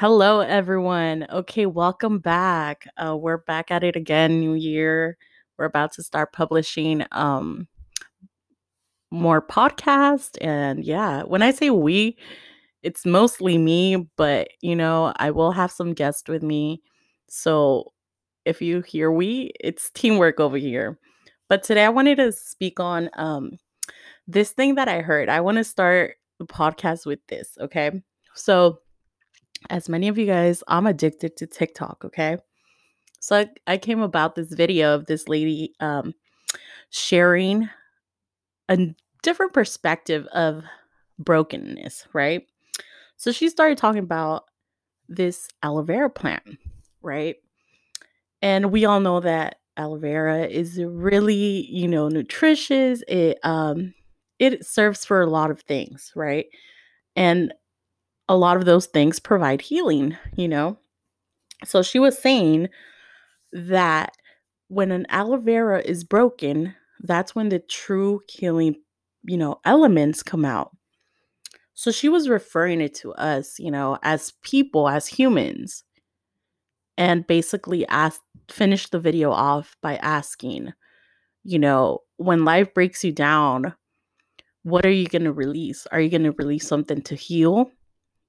Hello, everyone. Okay, welcome back. Uh, we're back at it again. New year. We're about to start publishing um more podcast, and yeah, when I say we, it's mostly me, but you know, I will have some guests with me. So if you hear we, it's teamwork over here. But today I wanted to speak on um this thing that I heard. I want to start the podcast with this. Okay, so as many of you guys, I'm addicted to TikTok, okay? So I, I came about this video of this lady um, sharing a different perspective of brokenness, right? So she started talking about this aloe vera plant, right? And we all know that aloe vera is really, you know, nutritious. It um it serves for a lot of things, right? And a lot of those things provide healing, you know? So she was saying that when an aloe vera is broken, that's when the true healing, you know, elements come out. So she was referring it to us, you know, as people, as humans, and basically asked, finished the video off by asking, you know, when life breaks you down, what are you going to release? Are you going to release something to heal?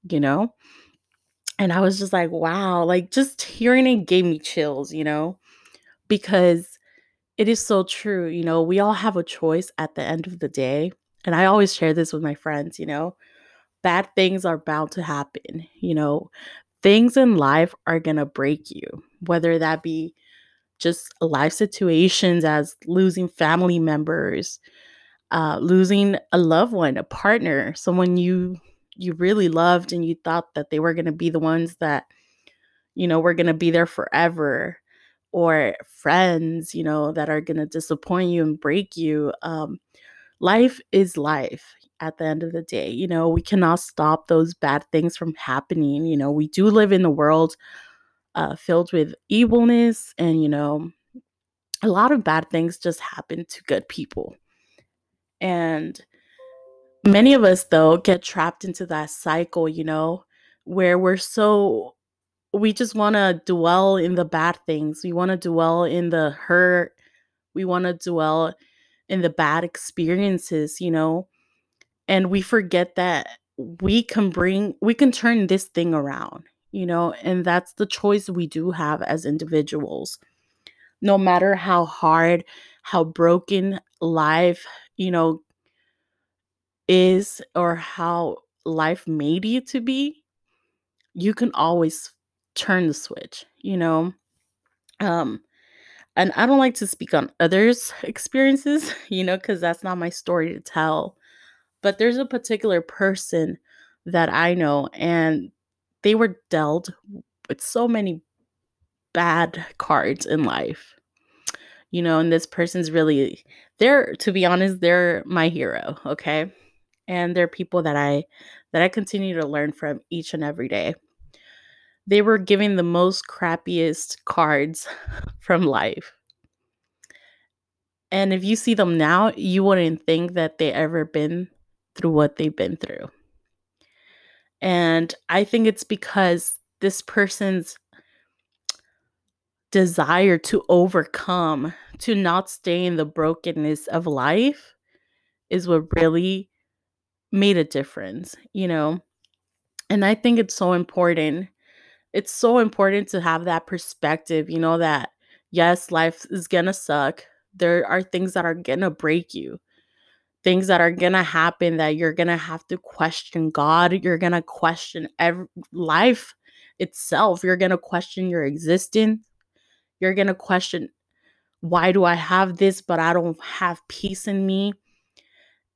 You know? And I was just like, wow, like just hearing it gave me chills, you know? Because it is so true. You know, we all have a choice at the end of the day. And I always share this with my friends, you know, bad things are bound to happen. You know, things in life are going to break you, whether that be just life situations as losing family members, uh, losing a loved one, a partner, someone you you really loved and you thought that they were going to be the ones that you know were going to be there forever or friends, you know, that are going to disappoint you and break you. Um, life is life at the end of the day. You know, we cannot stop those bad things from happening. You know, we do live in the world uh, filled with evilness, and, you know, a lot of bad things just happen to good people. And many of us, though, get trapped into that cycle, you know, where we're so we just want to dwell in the bad things. We want to dwell in the hurt. We want to dwell in the bad experiences, you know? And we forget that we can bring, we can turn this thing around, you know? And that's the choice we do have as individuals. No matter how hard, how broken life, you know, is or how life made you to be, you can always turn the switch, you know? Um, and I don't like to speak on others' experiences, you know, because that's not my story to tell. But there's a particular person that I know, and they were dealt with so many bad cards in life, you know, and this person's really, they're, to be honest, they're my hero, okay? And they're people that I, that I continue to learn from each and every day they were giving the most crappiest cards from life. And if you see them now, you wouldn't think that they ever been through what they've been through. And I think it's because this person's desire to overcome, to not stay in the brokenness of life, is what really made a difference, you know? And I think it's so important it's so important to have that perspective, you know, that yes, life is gonna suck. There are things that are gonna break you, things that are gonna happen that you're gonna have to question God. You're gonna question every life itself. You're gonna question your existence. You're gonna question why do I have this, but I don't have peace in me.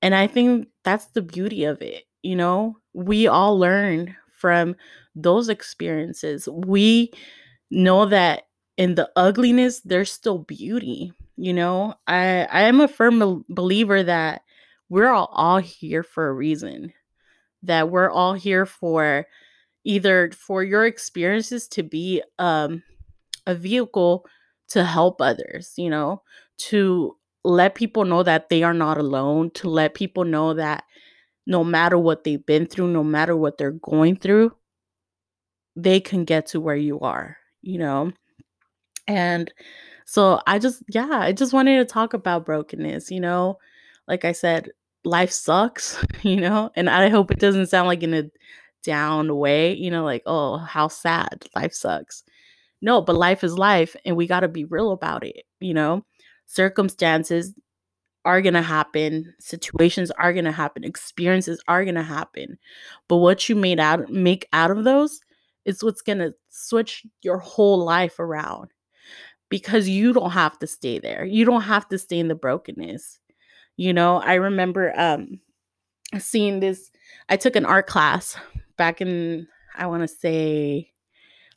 And I think that's the beauty of it. You know, we all learn from those experiences. We know that in the ugliness there's still beauty, you know? I I am a firm believer that we're all, all here for a reason. That we're all here for either for your experiences to be um a vehicle to help others, you know, to let people know that they are not alone, to let people know that no matter what they've been through, no matter what they're going through, they can get to where you are, you know? And so I just, yeah, I just wanted to talk about brokenness, you know? Like I said, life sucks, you know? And I hope it doesn't sound like in a down way, you know, like, oh, how sad, life sucks. No, but life is life and we got to be real about it, you know? Circumstances are going to happen, situations are going to happen, experiences are going to happen. But what you made out make out of those is what's going to switch your whole life around because you don't have to stay there. You don't have to stay in the brokenness. You know, I remember um seeing this I took an art class back in I want to say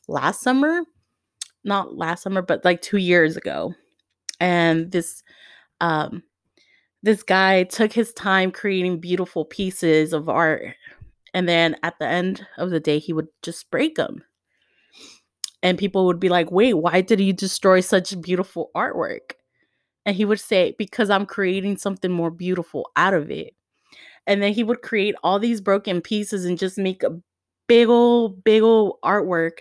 last summer, not last summer, but like 2 years ago. And this um this guy took his time creating beautiful pieces of art and then at the end of the day he would just break them and people would be like wait why did you destroy such beautiful artwork? And he would say because i'm creating something more beautiful out of it. And then he would create all these broken pieces and just make a big old big old artwork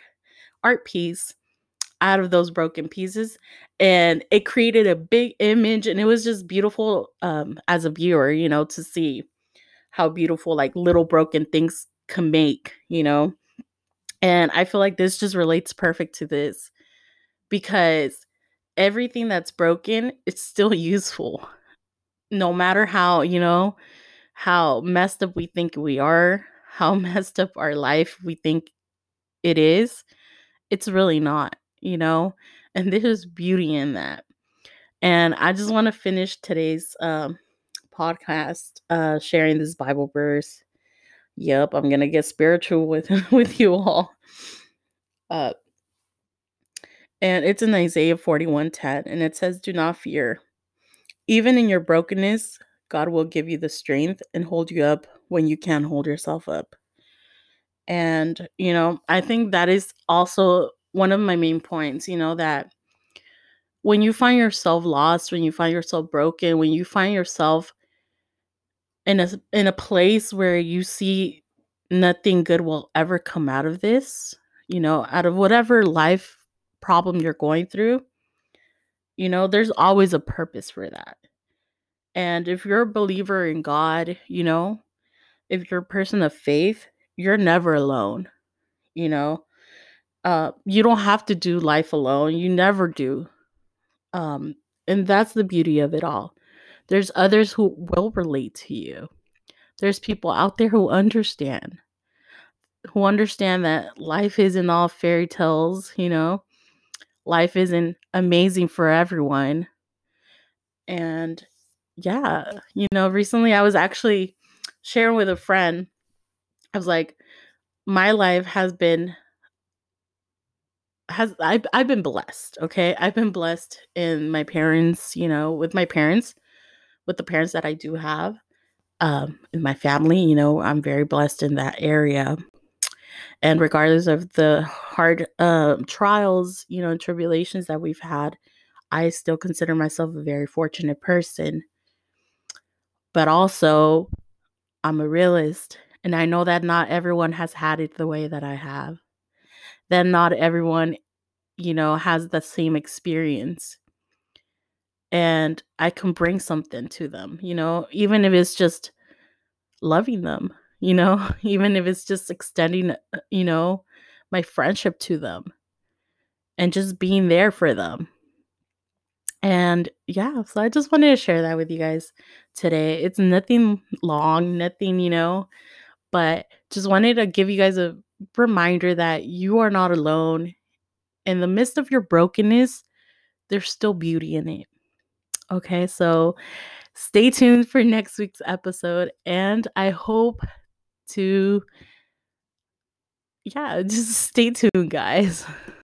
art piece out of those broken pieces and it created a big image and it was just beautiful um as a viewer you know to see how beautiful like little broken things can make you know? And i feel like this just relates perfect to this because everything that's broken it's still useful no matter how you know how messed up we think we are how messed up our life we think it is it's really not you know? And there's beauty in that. And I just want to finish today's um, podcast uh, sharing this Bible verse. Yep, I'm gonna get spiritual with with you all. Uh, and it's in Isaiah 41:10, and it says, "Do not fear. Even in your brokenness, God will give you the strength and hold you up when you can't hold yourself up." And you know, I think that is also one of my main points, you know, that when you find yourself lost, when you find yourself broken, when you find yourself in a in a place where you see nothing good will ever come out of this, you know, out of whatever life problem you're going through, you know, there's always a purpose for that. And if you're a believer in God, you know, if you're a person of faith, you're never alone, you know uh, you don't have to do life alone. You never do. Um, and that's the beauty of it all. There's others who will relate to you. There's people out there who understand, who understand that life isn't all fairy tales, you know, life isn't amazing for everyone. And yeah, you know, recently I was actually sharing with a friend, I was like, my life has been has I've I've been blessed, okay? I've been blessed in my parents, you know, with my parents, with the parents that I do have, um, in my family, you know, I'm very blessed in that area. And regardless of the hard um, trials, you know, and tribulations that we've had, I still consider myself a very fortunate person. But also, I'm a realist, and I know that not everyone has had it the way that I have then not everyone, you know, has the same experience. And I can bring something to them, you know, even if it's just loving them, you know, even if it's just extending, uh, you know, my friendship to them and just being there for them. And yeah, so I just wanted to share that with you guys today. It's nothing long, nothing, you know, but just wanted to give you guys a reminder that you are not alone. In the midst of your brokenness, there's still beauty in it. Okay, so stay tuned for next week's episode, and I hope to, yeah, just stay tuned, guys.